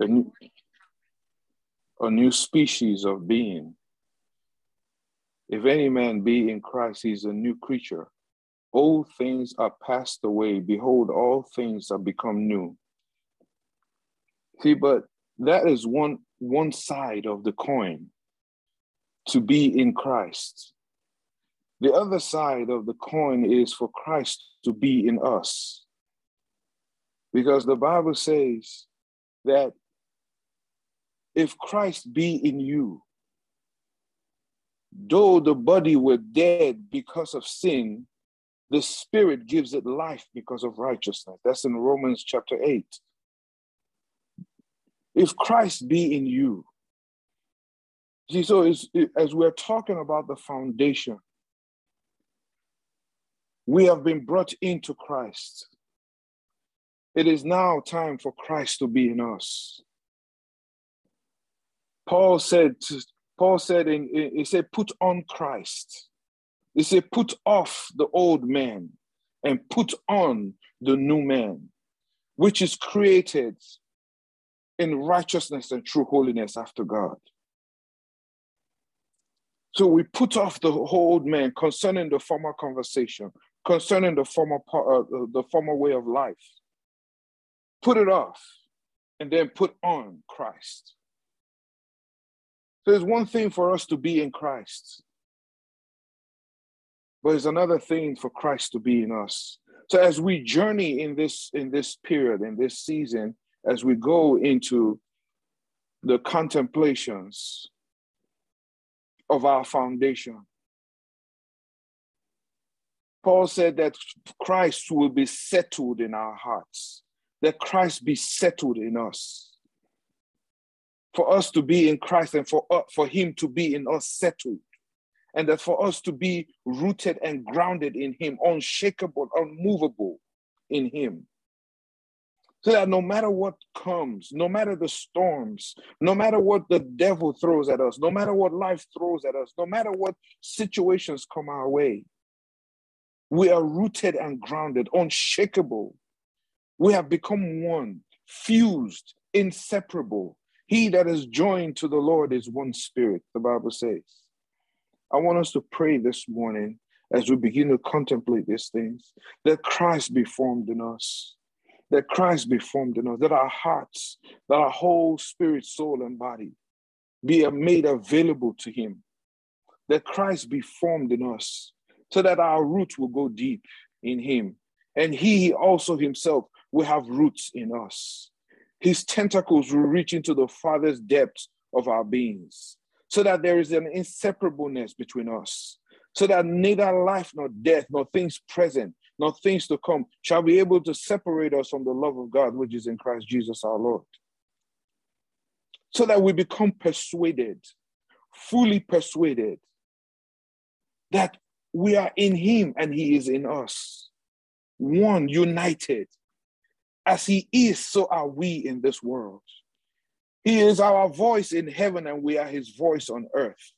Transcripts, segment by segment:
a new, a new species of being. If any man be in Christ, he is a new creature. Old things are passed away. Behold, all things are become new. See, but that is one one side of the coin to be in Christ. The other side of the coin is for Christ to be in us. Because the Bible says that if Christ be in you, though the body were dead because of sin, the spirit gives it life because of righteousness. That's in Romans chapter 8. If Christ be in you, see, so as we're talking about the foundation, we have been brought into Christ. It is now time for Christ to be in us. Paul said, Paul said, in, he said, put on Christ. He said, put off the old man and put on the new man, which is created in righteousness and true holiness after God. So we put off the old man concerning the former conversation, concerning the former uh, the former way of life. Put it off, and then put on Christ. So there's one thing for us to be in Christ, but it's another thing for Christ to be in us. So as we journey in this in this period in this season, as we go into the contemplations of our foundation, Paul said that Christ will be settled in our hearts, that Christ be settled in us for us to be in Christ and for, uh, for Him to be in us settled. And that for us to be rooted and grounded in Him, unshakable, unmovable in Him. So that no matter what comes, no matter the storms, no matter what the devil throws at us, no matter what life throws at us, no matter what situations come our way, we are rooted and grounded, unshakable. We have become one, fused, inseparable, he that is joined to the Lord is one spirit, the Bible says. I want us to pray this morning as we begin to contemplate these things. That Christ be formed in us, that Christ be formed in us, that our hearts, that our whole spirit, soul, and body be made available to Him, that Christ be formed in us, so that our roots will go deep in Him, and He also Himself will have roots in us. His tentacles will reach into the farthest depths of our beings, so that there is an inseparableness between us, so that neither life nor death, nor things present, nor things to come shall be able to separate us from the love of God, which is in Christ Jesus our Lord. So that we become persuaded, fully persuaded, that we are in Him and He is in us, one, united, as he is, so are we in this world. He is our voice in heaven, and we are his voice on earth.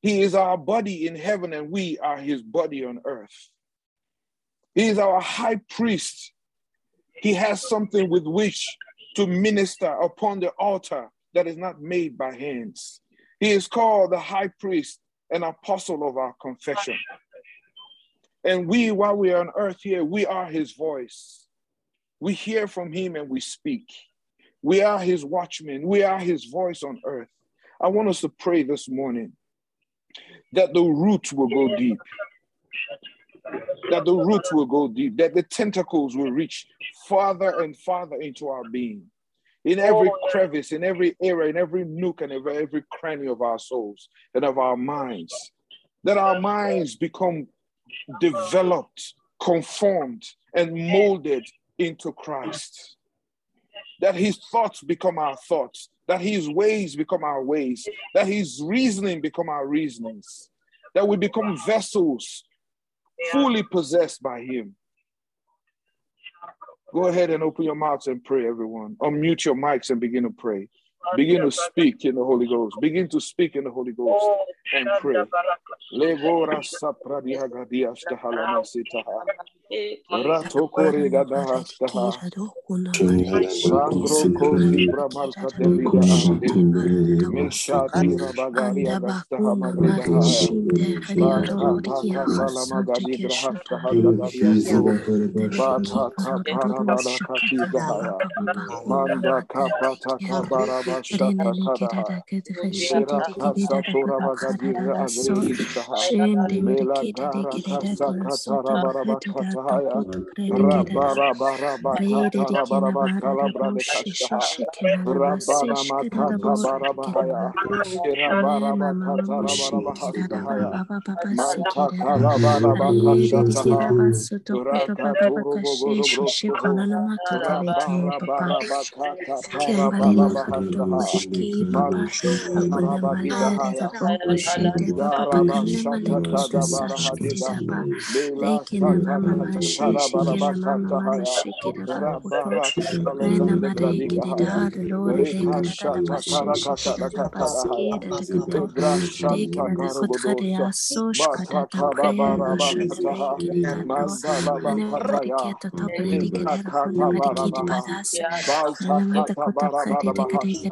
He is our body in heaven, and we are his body on earth. He is our high priest. He has something with which to minister upon the altar that is not made by hands. He is called the high priest and apostle of our confession. And we, while we are on earth here, we are his voice. We hear from him and we speak. We are his watchmen. We are his voice on earth. I want us to pray this morning that the roots will go deep. That the roots will go deep, that the tentacles will reach farther and farther into our being. In every crevice, in every area, in every nook and every, every cranny of our souls and of our minds. That our minds become developed, conformed, and molded into Christ. That his thoughts become our thoughts, that his ways become our ways, that his reasoning become our reasonings, that we become vessels fully possessed by him. Go ahead and open your mouths and pray, everyone. Unmute your mics and begin to pray. Begin to speak in the Holy Ghost. Begin to speak in the Holy Ghost and pray. Ratokore gadahashtaha. Sandro kozi bramarka devida ande. Meshati rabagari agastaha magridahaya. Bata kaka salamagadi grahashtaha gadariasa. Bata kaparabada katidahaya. Manda kapata kabaraba shata kadaha. Ira kasa turabagadirga agri istaha. Mela gara kasa katarabaraba katahaya. Rabarabaraba katarabaraba kalabra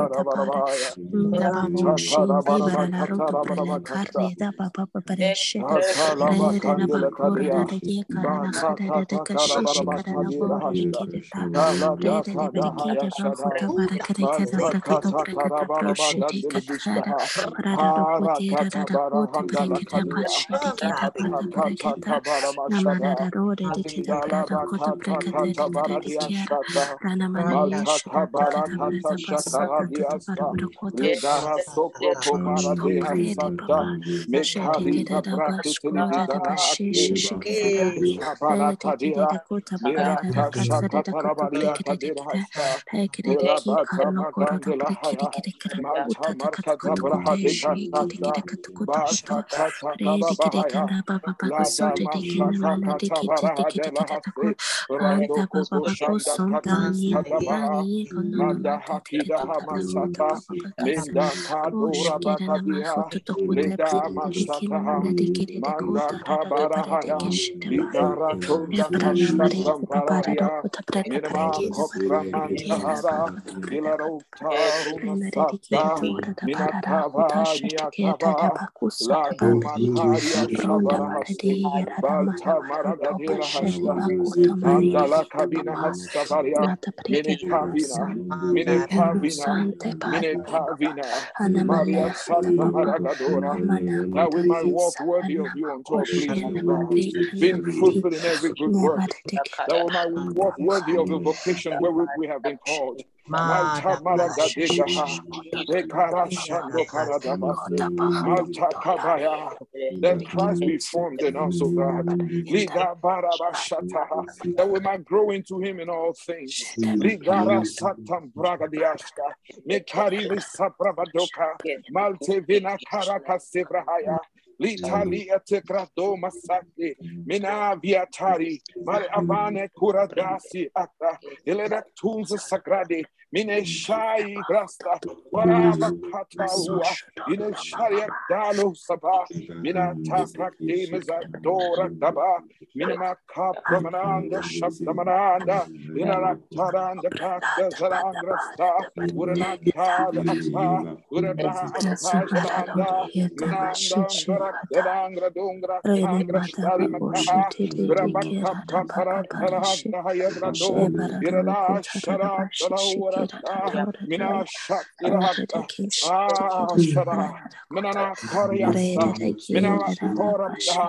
Katarabaha. Maltata Baltita barabakatirigadahasa. Rakata kadabarabashanda karabarabaya. Takarabarabakatarabarabakarta. Atalabakandele kadia. Batakatarabarabakadira Kaladata dahaya shada. Batakatarabarabagandilibishtaha. Parakatabarahanda kadia. Takatakabarabashada. Indalabakatakatabaradiashata. Maltakabarakata shakaradiasa. Legara sokroto maradeha santa. Mekavita prakitilividana akte. Shabana kadira. Mirata shakatarabadia kadira hasta. Milabata magandela haya. Malta markata brahadika santa. Bata kata kababahaya. Lada mashaka kata barahadela haste. Rando koto shanda katis kadabaha. Manda hakida hamasata. Minda kadura bakadiha. Leda mashataha. Manda kabarahaya. Ligara tonda kashtatam paradia. Minima kopra mantahara. Ilaro taruna sata. Minakava niakava. Lado mataria shabarahaste. Balta maragadela hasta. Andala kabina hasta varia. Mine kavina. Mine kavina. Mine kavina. Maria Santa Maragadora. That we might walk worthy of you unto pleasing. Being fruitful in every good work. That we might walk worthy of the vocation where we have been called. Malta Maragadegaha, Bekarashando Paradabasi, Malta Kabaya, that Christ be formed in us, O God. Liga Barabashataha, that we might grow into Him in all things. Ligara Satam Bragadiashka, Mekari Malte Vina Karaka Sebrahaya. Litali etekrado masaki mina viatari mare avane kuradasi ata elera tunza sagrade mine shai grasta ine sharia dalo saba mina taka demeza dora daba mina maka pramananda shaptamananda ina raktaranda kasta zarangrasta urana kada ata urana apajanda minanda Devangra dungra tangra stari makaha grabaka papara tarahta hayagrado irada shara tarawrata mina shakirahta ah shara minana koryasa mina korabda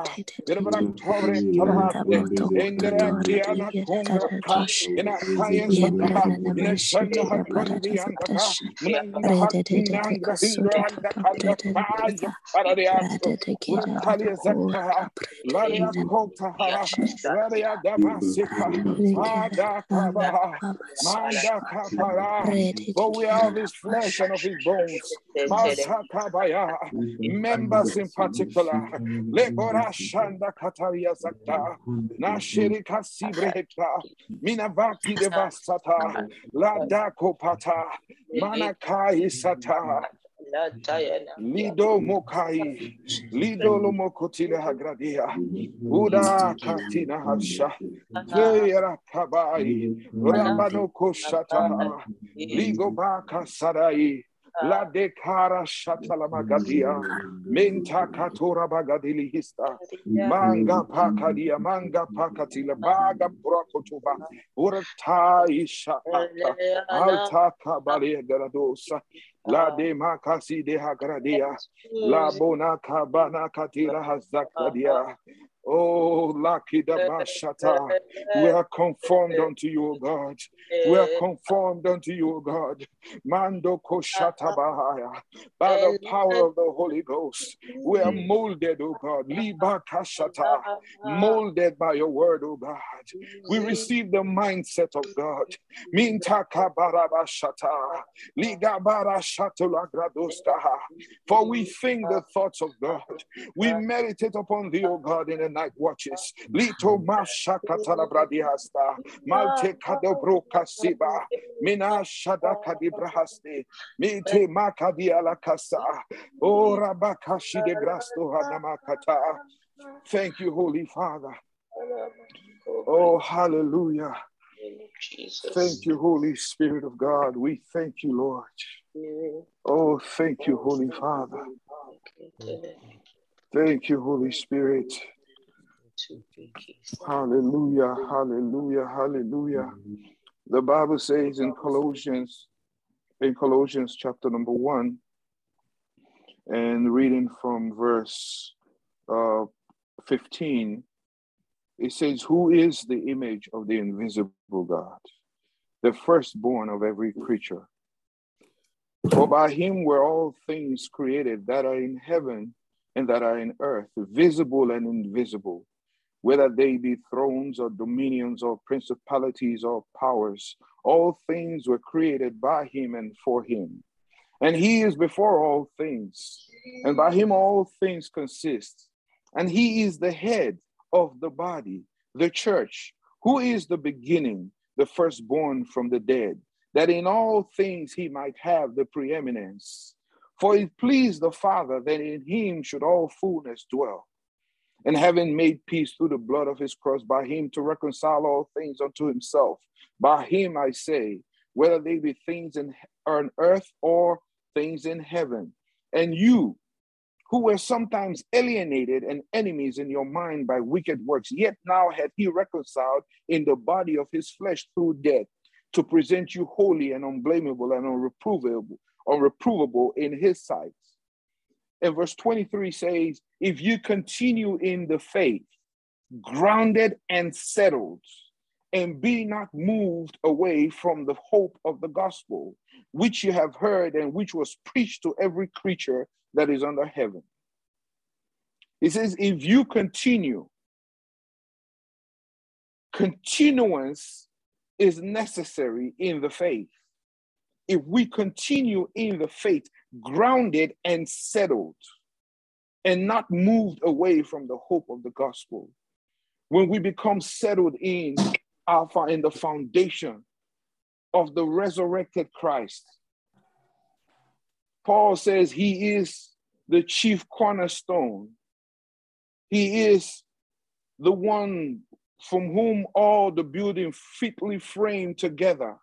irvara tore tarahte indra diana tungra ka ina kayan sata ina shanda hakundi andaka mina hakinanga hindra anda kanda kaja paradiaso Urkalia Zaka, Laria Kota, Laria Damasika, Manda Kaba, Manda For we are of his flesh and of his bones. Masakabaya, members in particular, Lebora Shanda Kataria Zakta, Nashiri Kasibreheta, Minavati Devasata, Ladako Pata, Manakai Sata, Lido mokai, lido lomokotile hagradia, uda katina hasha, vera kabai, ramano koshata, ligo baka sadai, la dekara shatala magadia, menta katora bagadili hista, manga pakadia, manga pakatila, baga prokotuba, urta isha, alta kabali garadosa, La Ah. de makasi de hagradia. La bona kabana katira hazakadia. Ah, Oh, lucky the Bashata. We are conformed unto you, God. We are conformed unto you, God. Mando koshata bahaya. By the power of the Holy Ghost, we are molded, O God. Liba kashata. Molded by your word, O God. We receive the mindset of God. Minta kabarabashata. Ligabara shatula gradosta. For we think the thoughts of God. We meditate upon thee, O God, in the night watches. Lito mashakatala bradihasta. Malte kadobro kasiba. Mina shadaka di brahaste. Mite makadi ala kasa. O rabakashi de grasto hanamakata. Thank you, Holy Father. Oh, hallelujah. Jesus. Thank you, Holy Spirit of God. We thank you, Lord. Oh, thank you, Holy Father. Thank you, Holy Spirit. Hallelujah, hallelujah, hallelujah. The Bible says in Colossians, in Colossians chapter number one, and reading from verse uh, 15, it says, Who is the image of the invisible God, the firstborn of every creature? For by him were all things created that are in heaven and that are in earth, visible and invisible whether they be thrones or dominions or principalities or powers, all things were created by him and for him. And he is before all things, and by him all things consist. And he is the head of the body, the church, who is the beginning, the firstborn from the dead, that in all things he might have the preeminence. For it pleased the Father that in him should all fullness dwell and having made peace through the blood of his cross by him to reconcile all things unto himself. By him I say, whether they be things in on earth or things in heaven. And you, who were sometimes alienated and enemies in your mind by wicked works, yet now hath he reconciled in the body of his flesh through death, to present you holy and unblameable and unreprovable, unreprovable in his sight. And verse 23 says, If you continue in the faith, grounded and settled, and be not moved away from the hope of the gospel, which you have heard and which was preached to every creature that is under heaven. He says, If you continue, continuance is necessary in the faith. If we continue in the faith, grounded and settled and not moved away from the hope of the gospel. When we become settled in Alpha in the foundation of the resurrected Christ, Paul says he is the chief cornerstone. He is the one from whom all the building fitly framed together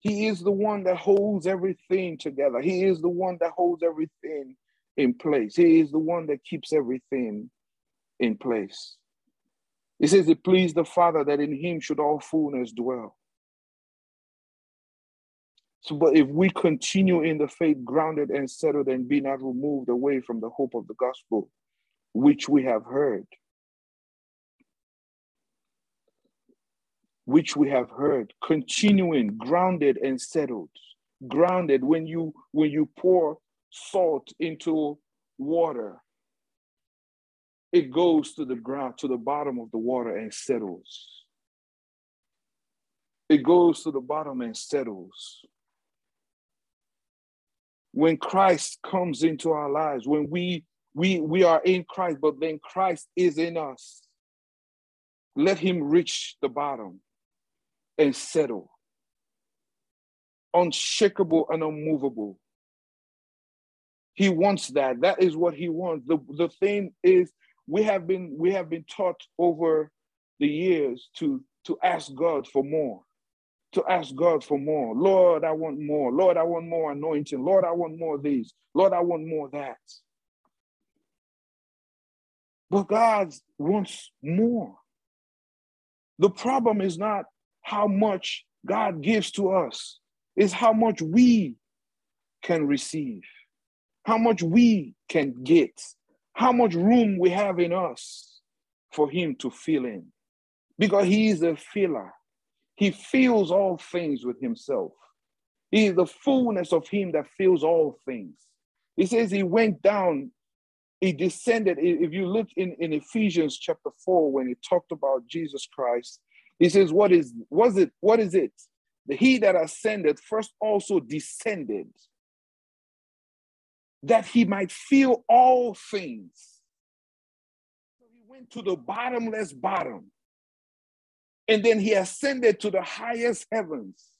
he is the one that holds everything together. He is the one that holds everything in place. He is the one that keeps everything in place. He says, It pleased the Father that in him should all fullness dwell. So, but if we continue in the faith, grounded and settled, and be not removed away from the hope of the gospel, which we have heard, which we have heard, continuing grounded and settled. Grounded when you when you pour salt into water, it goes to the ground, to the bottom of the water and settles. It goes to the bottom and settles. When Christ comes into our lives, when we we we are in Christ, but then Christ is in us. Let him reach the bottom and settle. Unshakable and unmovable. He wants that. That is what he wants. The, the thing is, we have been we have been taught over the years to to ask God for more to ask God for more. Lord, I want more. Lord, I want more anointing. Lord, I want more of these. Lord, I want more of that. But God wants more. The problem is not how much God gives to us, is how much we can receive, how much we can get, how much room we have in us for Him to fill in. Because He is a filler. He fills all things with himself. He is the fullness of him that fills all things. He says he went down, he descended. If you look in, in Ephesians chapter 4, when he talked about Jesus Christ, he says, What is was it? What is it? The he that ascended first also descended, that he might fill all things. So he went to the bottomless bottom and then he ascended to the highest heavens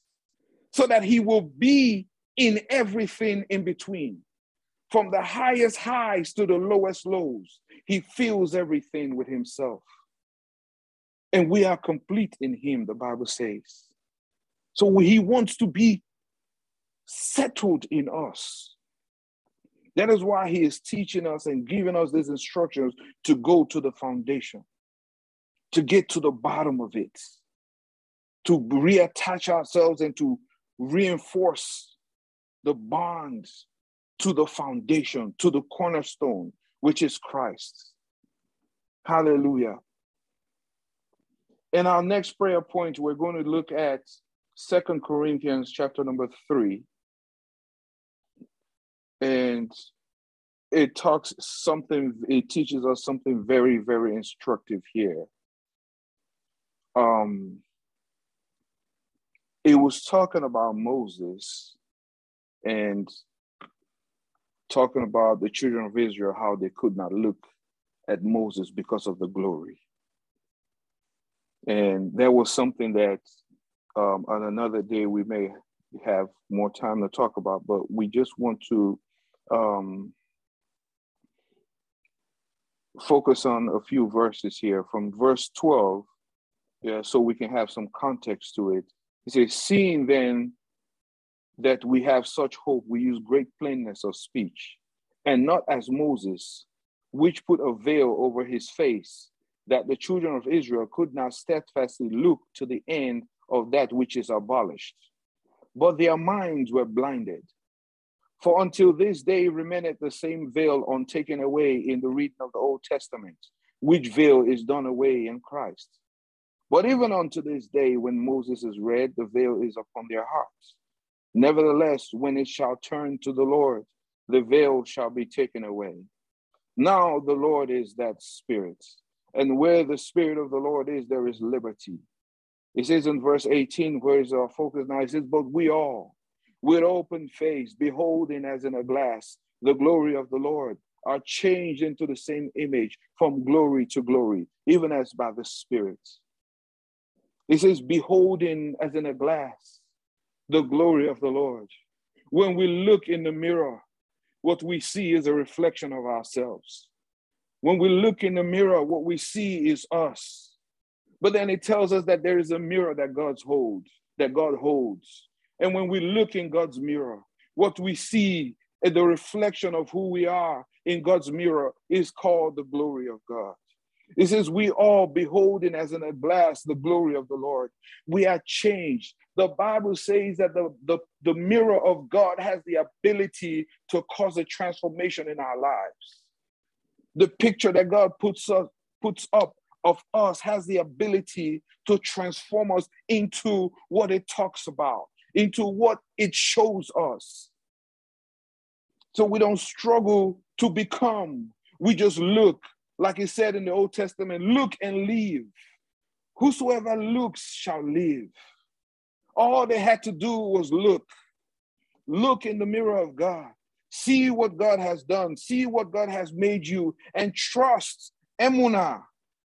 so that he will be in everything in between. From the highest highs to the lowest lows, he fills everything with himself. And we are complete in him, the Bible says. So he wants to be settled in us. That is why he is teaching us and giving us these instructions to go to the foundation to get to the bottom of it, to reattach ourselves and to reinforce the bonds to the foundation, to the cornerstone, which is Christ. Hallelujah. In our next prayer point, we're going to look at Second Corinthians chapter number 3. And it talks something, it teaches us something very, very instructive here um, it was talking about Moses and talking about the children of Israel, how they could not look at Moses because of the glory. And that was something that um, on another day we may have more time to talk about, but we just want to um, focus on a few verses here. From verse 12 yeah, so we can have some context to it. He says, seeing then that we have such hope, we use great plainness of speech, and not as Moses, which put a veil over his face, that the children of Israel could not steadfastly look to the end of that which is abolished. But their minds were blinded. For until this day remaineth the same veil on untaken away in the reading of the Old Testament, which veil is done away in Christ. But even unto this day, when Moses is read, the veil is upon their hearts. Nevertheless, when it shall turn to the Lord, the veil shall be taken away. Now the Lord is that Spirit, and where the Spirit of the Lord is, there is liberty. It says in verse 18, where is our focus now? It says, But we all, with open face, beholding as in a glass the glory of the Lord, are changed into the same image from glory to glory, even as by the Spirit. It says, beholding as in a glass the glory of the Lord. When we look in the mirror, what we see is a reflection of ourselves. When we look in the mirror, what we see is us. But then it tells us that there is a mirror that God's holds, that God holds. And when we look in God's mirror, what we see and the reflection of who we are in God's mirror is called the glory of God. It says, We all beholding as in a glass the glory of the Lord. We are changed. The Bible says that the, the, the mirror of God has the ability to cause a transformation in our lives. The picture that God puts up, puts up of us has the ability to transform us into what it talks about, into what it shows us. So we don't struggle to become. We just look, like it said in the Old Testament, look and live. Whosoever looks shall live. All they had to do was look. Look in the mirror of God. See what God has done. See what God has made you and trust. Emuna,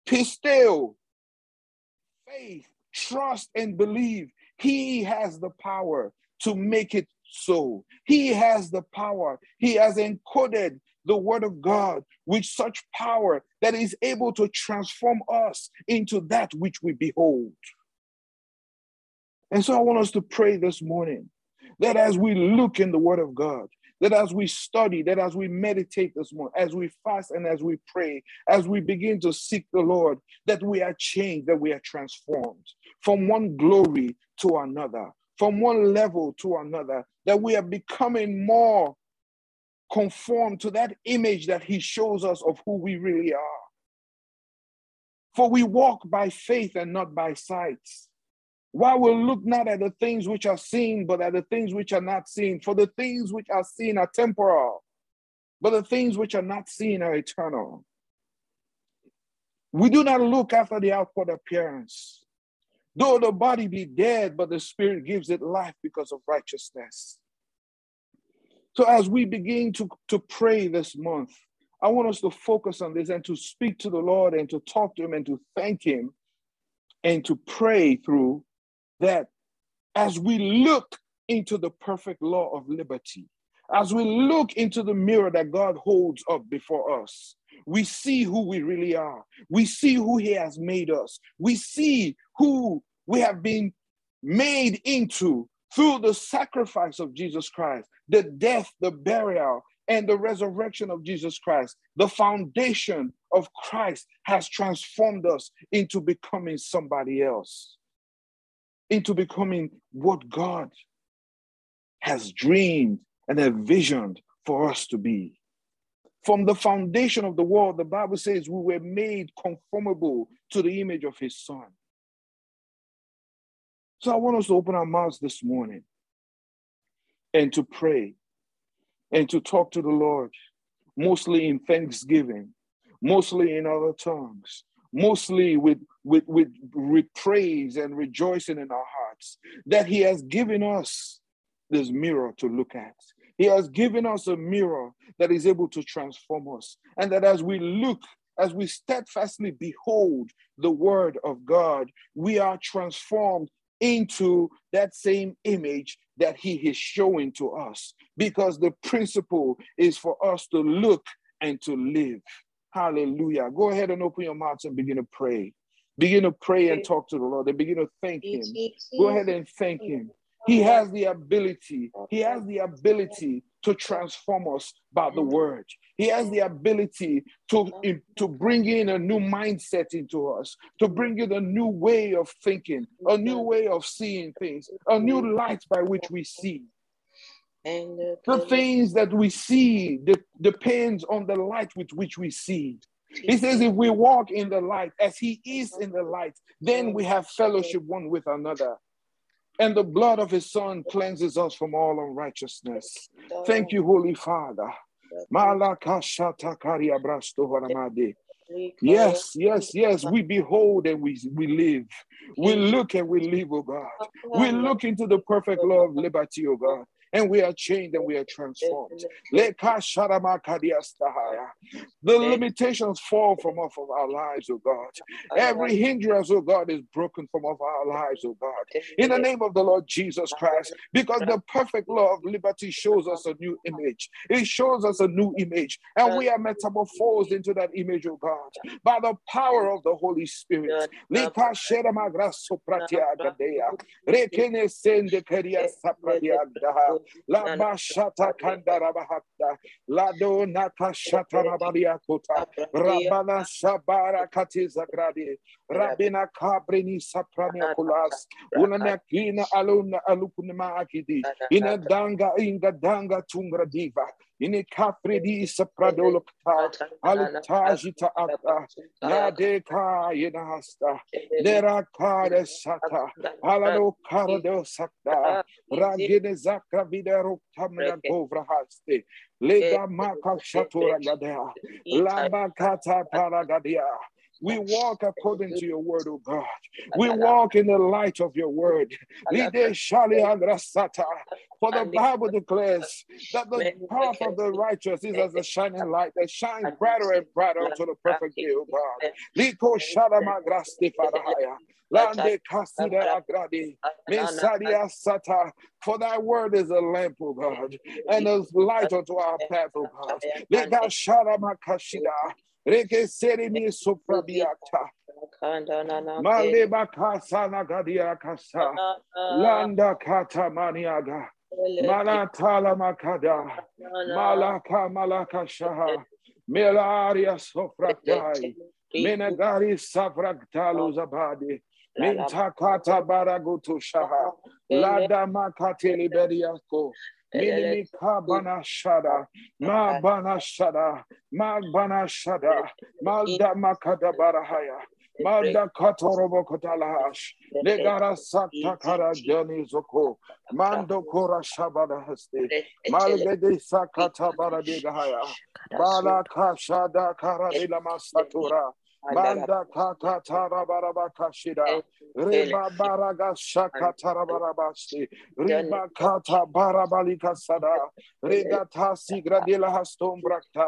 pisteo, faith, trust and believe. He has the power to make it so. He has the power. He has encoded the word of God with such power that is able to transform us into that which we behold. And so I want us to pray this morning that as we look in the word of God, that as we study, that as we meditate this morning, as we fast and as we pray, as we begin to seek the Lord, that we are changed, that we are transformed from one glory to another, from one level to another, that we are becoming more conformed to that image that He shows us of who we really are. For we walk by faith and not by sight. While we look not at the things which are seen, but at the things which are not seen. For the things which are seen are temporal, but the things which are not seen are eternal. We do not look after the outward appearance. Though the body be dead, but the spirit gives it life because of righteousness. So as we begin to, to pray this month, I want us to focus on this and to speak to the Lord and to talk to Him and to thank Him and to pray through that as we look into the perfect law of liberty, as we look into the mirror that God holds up before us, we see who we really are. We see who He has made us. We see who we have been made into through the sacrifice of Jesus Christ, the death, the burial, and the resurrection of Jesus Christ. The foundation of Christ has transformed us into becoming somebody else, into becoming what God has dreamed and envisioned for us to be. From the foundation of the world, the Bible says we were made conformable to the image of his son. So I want us to open our mouths this morning and to pray and to talk to the Lord, mostly in thanksgiving, mostly in other tongues, mostly with, with, with, with praise and rejoicing in our hearts that He has given us this mirror to look at. He has given us a mirror that is able to transform us. And that as we look, as we steadfastly behold the word of God, we are transformed into that same image that he is showing to us. Because the principle is for us to look and to live. Hallelujah. Go ahead and open your mouth and begin to pray. Begin to pray and talk to the Lord and begin to thank Him. Go ahead and thank Him. He has the ability, he has the ability to transform us by the word. He has the ability to, to bring in a new mindset into us, to bring in a new way of thinking, a new way of seeing things, a new light by which we see. And The things that we see depends on the light with which we see. He says, if we walk in the light as he is in the light, then we have fellowship one with another and the blood of his son cleanses us from all unrighteousness. Thank you, Holy Father. Yes, yes, yes. We behold and we, we live. We look and we live, oh God. We look into the perfect law of liberty, oh God and we are changed and we are transformed. The limitations fall from off of our lives, oh God. Every hindrance, oh God, is broken from off our lives, oh God. In the name of the Lord Jesus Christ, because the perfect law of liberty shows us a new image. It shows us a new image, and we are metamorphosed into that image, oh God, by the power of the Holy Spirit. Bashata kandara bahata. La do nata shata rabalia kota. Rabana shabara katiza gradi. Rabina kabrini sapramia kulas. Unamekina aluna alukunima akidi. Ina danga inga danga tungra diva. Ini kafredi sapradolokta. Alitajita ata. Yadeka yinahasta. Lera kare sata. Alado karado sakta. Ragine zakra videro tamra govra haste. Lega maka shatura gadea. Lamba kata paragadia. We walk according to your word, O God. We walk in the light of your word. For the Bible declares that the path of the righteous is as a shining light that shines brighter and brighter unto the perfect day, O God. Liko sharamagrasti farahaya. Lande kasida agradi. Mesadia sata. For thy word is a lamp, O God, and a light unto our path, O God. Sharamakashida. Reke serimi soprabiata. Maleba kasa nagadia kasa. Landa kata maniaga. Malatala makada. Malaka malaka shaha. Melaria sofraktai. Menagari safraktalu zabadi. Mintakata baragutu shaha. Lada makateli beriako. Minimi kabana shada, ma bana shada, ma bana shada, malda makada barahaya, malda katorobo kotalahash, negara sakta kara jani zoko, mando kora shabada haste, malgede sakata baradegahaya, bala kashada kara ilama satura, Manda kata tarabaraba kashida. Reba baraga shaka tarabarabasti. Reba kata barabalika sada. Rega tasi gradila hastom brakta.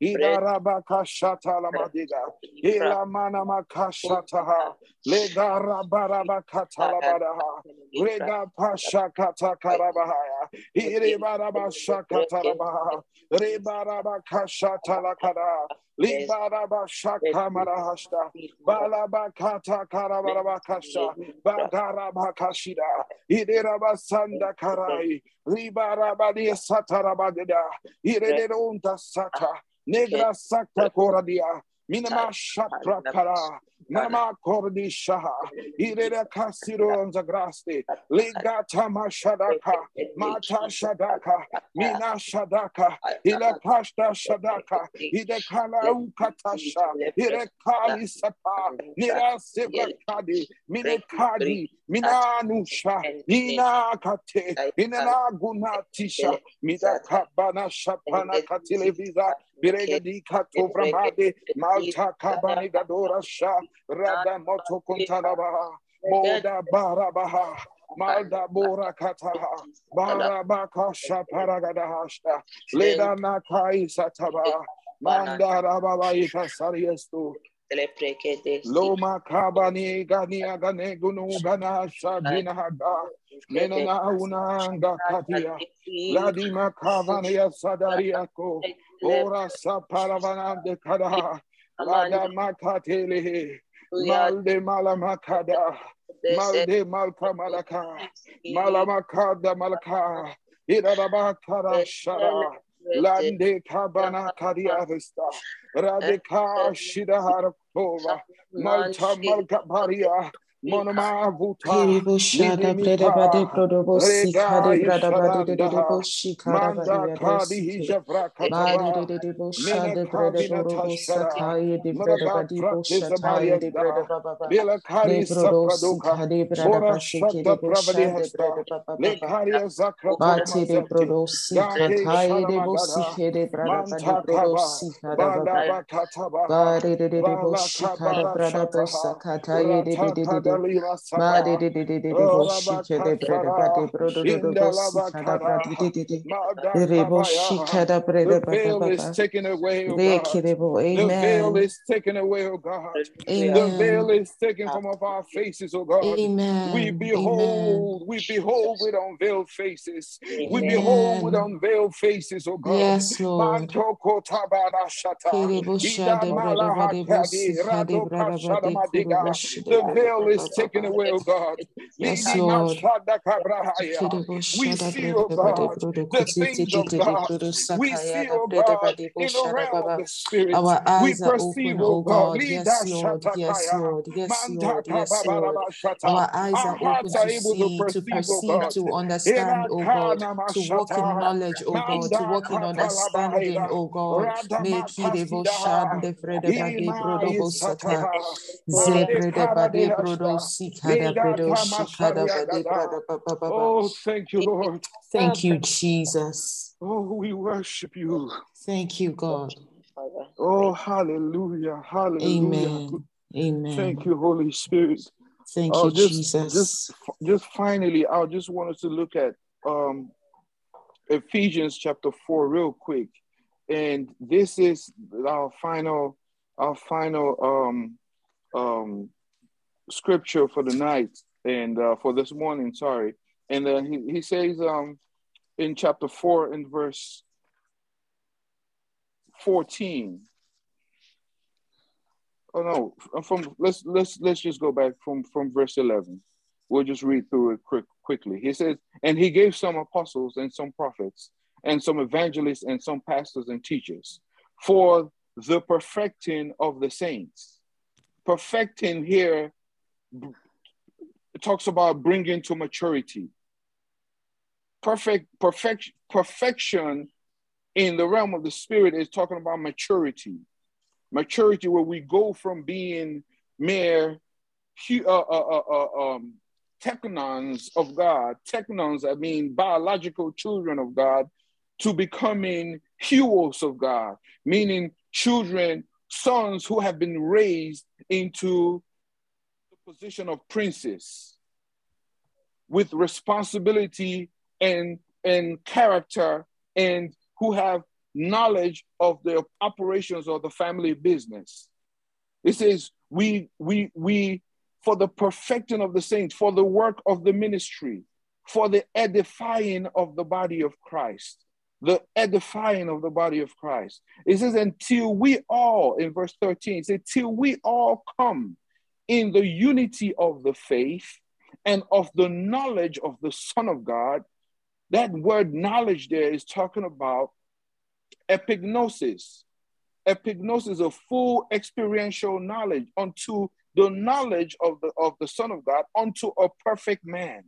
Ida rabaka shata la madiga. Ila mana makashata. Lega rabaraba kata la baraha. Rega pasha kata karabahaya. Ire baraba shaka tarabaha. Reba rabaka shata la kada. Libaraba shaka marahashta. Balabakata karabarabakasha. Bagarabakashida. Ideraba sanda karai. Libarabadi satarabagada. Irederonta sata. Negra sakta koradia. Minama shatra kara. Mama kordi shaha. Ireda kasiro zagrasti. Ligata mashadaka. Mata shadaka. Mina shadaka. Ila pashta shadaka. Ide kala ukatasha. Ire kali sapa. Nira sivakadi. Mina nusha. Ina kate. Inana gunatisha. Mida kabana shapana kateleviza. Birega di kato bramade. Malta kabani gadora sha. Rada moto kuntarabaha. Moda barabaha. Malda bora kataha. Barabaka shaparagadahashta. Leda nakai sataba. Mandara baba ikasariestu. Loma kabani gani agane gunu gana shagina haga. Menana unanga katia. Ladima kavania sadariako. Ora saparavana de kadaha. Lada makatele. Malde malamakada. Malde malka malaka. Malamakada malaka. Irabakara shara. Lande kabana kadiavista. Radika shidaharakova. Malta malka paria. Kiribo shada bade prodobo brada bade bo baba baba. Brada bo baba Bati bo brada baba. brada bo de The veil is taken away, oh God. The veil is taken away, oh God. The veil is taken from off our faces, oh God. We behold, we behold with unveiled faces. We behold with unveiled faces, oh God. Yes, Lord. The veil is is taken away, oh God. Yes, Lord. We see, oh God, the things of God. We see, oh God, in the realm of the Spirit. Our We eyes perceive, oh God. Yes, Lord. Yes, Lord. Yes, Lord. Yes, Lord. Our eyes are open to are able to see, to perceive, to understand, oh God, to walk in knowledge, oh God, to walk in understanding, oh God. Make it ebo Radamatasidaha. shande frede bade Ima brodo sata. isataha. Ade Zebrede bade brodo Oh, thank you, Lord. Thank you, Jesus. Oh, we worship you. Thank you, God. Oh, hallelujah. Hallelujah. Amen. Amen. Thank you, Holy Spirit. Thank Oh, you, just, Jesus. just, just finally, I just wanted to look at um, Ephesians chapter four real quick, and this is our final, our final um, um, scripture for the night and uh, for this morning. Sorry, and uh, he, he says um, in chapter four in verse fourteen. Oh no, from let's let's let's just go back from from verse eleven. We'll just read through it quick quickly. He says, and he gave some apostles and some prophets and some evangelists and some pastors and teachers for the perfecting of the saints. Perfecting here it talks about bringing to maturity. Perfect, perfect, perfection in the realm of the spirit is talking about maturity. Maturity, where we go from being mere uh, uh, uh, uh, um, teknons of God, teknons, I mean biological children of God, to becoming huios of God, meaning children, sons who have been raised into position of princes with responsibility and, and character and who have knowledge of the operations of the family business. It says, we, we, we, for the perfecting of the saints, for the work of the ministry, for the edifying of the body of Christ, the edifying of the body of Christ. It says, until we all, in verse 13, it till we all come in the unity of the faith and of the knowledge of the Son of God. That word knowledge there is talking about epignosis. Epignosis, a full experiential knowledge unto the knowledge of the, of the Son of God, unto a perfect man,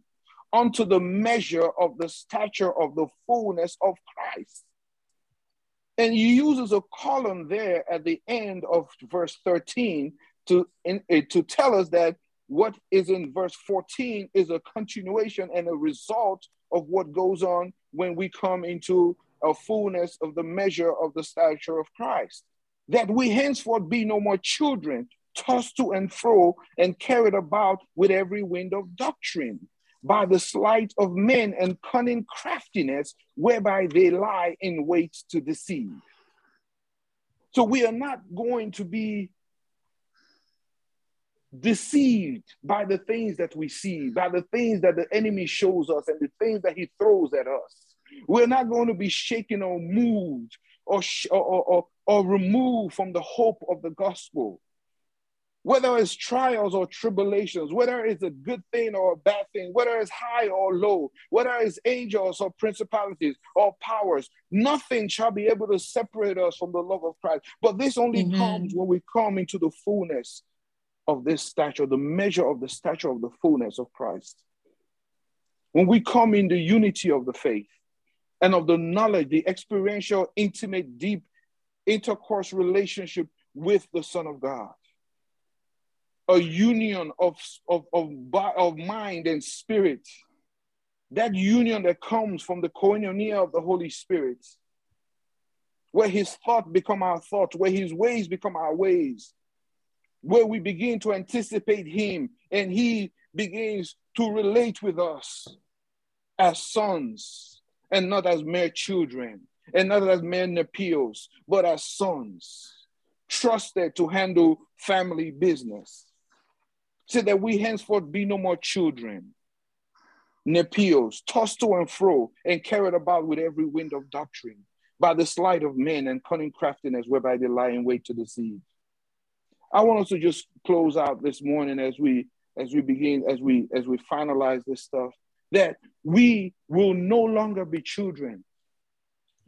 unto the measure of the stature of the fullness of Christ. And he uses a column there at the end of verse 13 to, in, eh, to tell us that what is in verse 14 is a continuation and a result of what goes on when we come into a fullness of the measure of the stature of Christ. That we henceforth be no more children, tossed to and fro and carried about with every wind of doctrine, by the sleight of men and cunning craftiness, whereby they lie in wait to deceive. So we are not going to be deceived by the things that we see, by the things that the enemy shows us, and the things that he throws at us. We're not going to be shaken or moved or, or, or, or removed from the hope of the gospel. Whether it's trials or tribulations, whether it's a good thing or a bad thing, whether it's high or low, whether it's angels or principalities or powers, nothing shall be able to separate us from the love of Christ. But this only Amen. comes when we come into the fullness of this stature, the measure of the stature of the fullness of Christ. When we come in the unity of the faith and of the knowledge, the experiential, intimate, deep intercourse relationship with the Son of God, a union of, of, of, of mind and spirit, that union that comes from the koinonia of the Holy Spirit, where his thought become our thought, where his ways become our ways, where we begin to anticipate him and he begins to relate with us as sons and not as mere children and not as mere nepios, but as sons, trusted to handle family business. So that we henceforth be no more children, nepios, tossed to and fro and carried about with every wind of doctrine by the sleight of men and cunning craftiness whereby they lie in wait to deceive. I want us to just close out this morning as we as we begin, as we as we finalize this stuff, that we will no longer be children.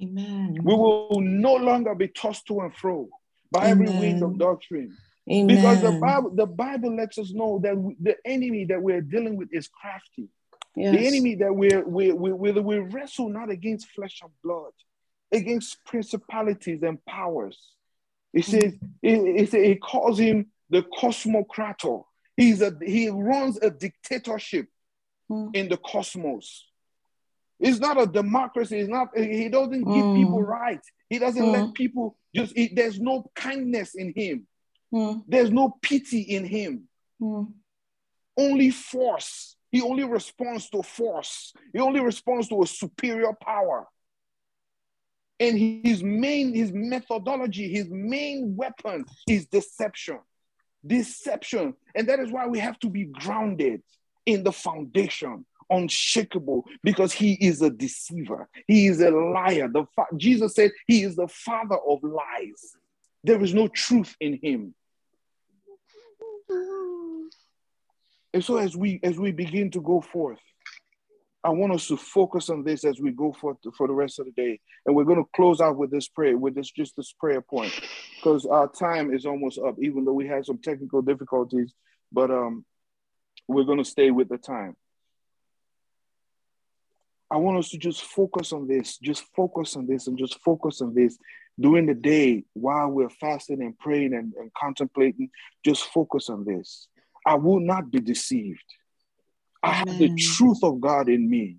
Amen. We will no longer be tossed to and fro by every wind of doctrine. Amen. Because the Bible, the Bible lets us know that we, the enemy that we're dealing with is crafty. Yes. The enemy that we're, we we we we wrestle not against flesh and blood, against principalities and powers. It says, it, it, it calls him the cosmocrator. He's a he runs a dictatorship Mm. in the cosmos. It's not a democracy. It's not. He doesn't give Mm. people rights. He doesn't Mm. let people just. He, there's no kindness in him. Mm, There's no pity in him. mm, Only force. He only responds to force. He only responds to a superior power. And his main, his methodology, his main weapon is deception. Deception. And that is why we have to be grounded in the foundation, unshakable, because he is a deceiver. He is a liar. The fa- Jesus said he is the father of lies. There is no truth in him. And so as we as we begin to go forth, I want us to focus on this as we go forth for the rest of the day. And we're going to close out with this prayer, with this just this prayer point, because our time is almost up, even though we had some technical difficulties, but um we're going to stay with the time. I want us to just focus on this, just focus on this, and just focus on this during the day while we're fasting and praying and, and contemplating. Just focus on this. I will not be deceived. I have the truth of God in me.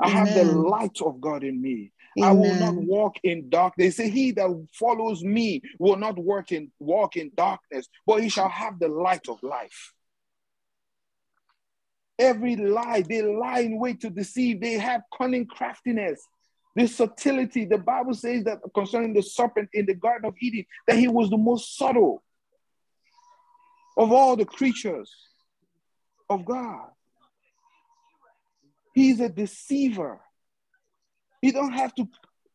I have the light of God in me. I will not walk in dark. They say, He that follows me will not work in walk in darkness, but he shall have the light of life. Every lie, they lie in wait to deceive. They have cunning craftiness. This subtlety, the Bible says that concerning the serpent in the Garden of Eden, that he was the most subtle of all the creatures of God. He's a deceiver. He don't have to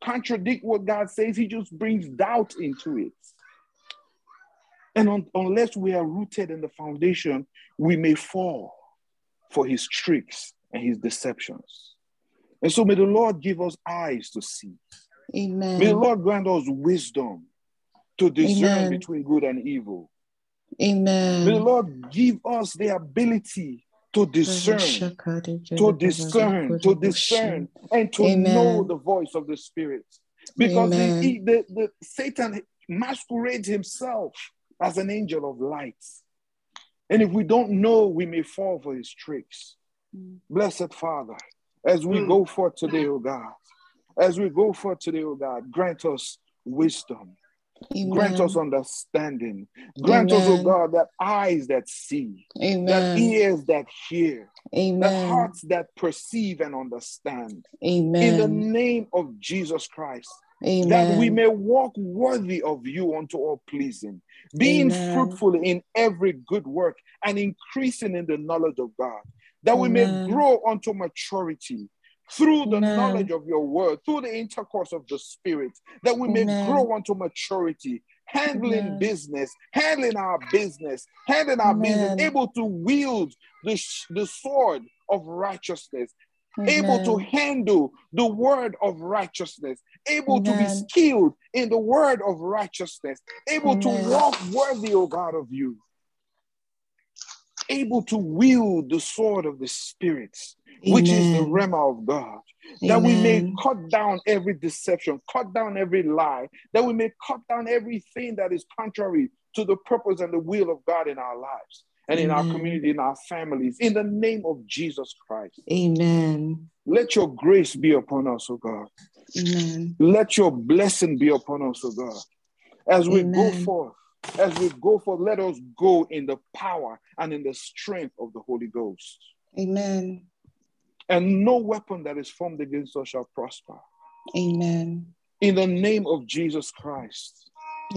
contradict what God says. He just brings doubt into it. And un- unless we are rooted in the foundation, we may fall for his tricks and his deceptions. And so may the Lord give us eyes to see. Amen. May the Lord grant us wisdom to discern Amen. between good and evil. Amen. May the Lord give us the ability to discern, to discern, to discern, and to Amen. know the voice of the Spirit. Because the, the, Satan masquerades himself as an angel of light. And if we don't know, we may fall for his tricks. Blessed Father, as we go forth today, O God, as we go forth today, O God, grant us wisdom, grant us understanding, grant us, oh O God, that eyes that see, that ears that hear, that hearts that perceive and understand. Amen. In the name of Jesus Christ, Amen. that we may walk worthy of you unto all pleasing, being Amen. fruitful in every good work and increasing in the knowledge of God, that we may grow unto maturity through the Amen. knowledge of your word, through the intercourse of the Spirit, that we may Amen. grow unto maturity, handling business, handling our business, handling our business, able to wield the, the sword of righteousness, able to handle the word of righteousness, able to be skilled in the word of righteousness, able to walk worthy, O God, of you, able to wield the sword of the Spirit, which is the Amen. rhema of God, that we may cut down every deception, cut down every lie, that we may cut down everything that is contrary to the purpose and the will of God in our lives and in our community, in our families, in the name of Jesus Christ. Amen. Let your grace be upon us, O God. Amen. Let your blessing be upon us, O God. As we go forth, as we go forth, let us go in the power and in the strength of the Holy Ghost. Amen. And no weapon that is formed against us shall prosper. Amen. In the name of Jesus Christ.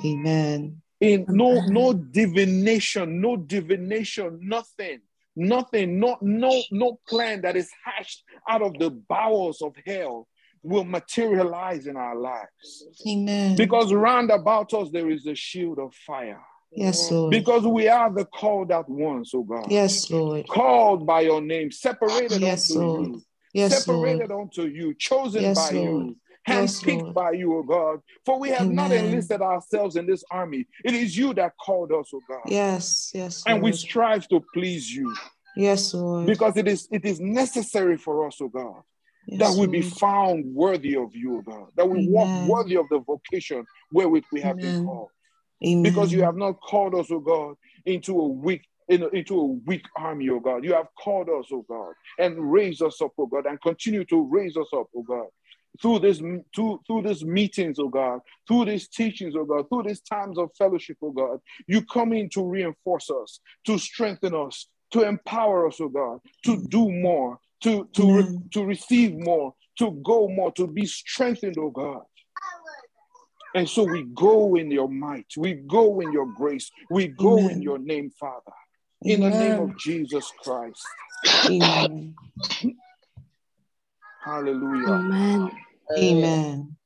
Amen. In no Amen. no divination, no divination, nothing, nothing, no no no plan that is hatched out of the bowels of hell will materialize in our lives. Amen. Because round about us there is a shield of fire. Yes, Lord. Because we are the called out ones, oh God. Yes, Lord. Called by your name, separated Yes, unto Lord. you. Yes, separated Lord. unto you, chosen Yes, by Lord. you, Yes, handpicked Lord. by you, O God. For we have not enlisted ourselves in this army. It is you that called us, O God. Yes, yes, And we strive to please you Yes, Lord. because it is it is necessary for us, O God, Yes, that we be found worthy of you, O God, that we walk worthy of the vocation wherewith we have been called. Amen. Because you have not called us, O God, into a weak into a weak army, O God. You have called us, O God, and raised us up, O God, and continue to raise us up, O God. Through this, through, through these meetings, oh God, through these teachings, oh God, through these times of fellowship, oh God, you come in to reinforce us, to strengthen us, to empower us, oh God, to do more, to to re- to receive more, to go more, to be strengthened, oh God. And so we go in your might, we go in your grace, we go in your name, Father, in the name of Jesus Christ. Amen. Hallelujah. Amen. Amen.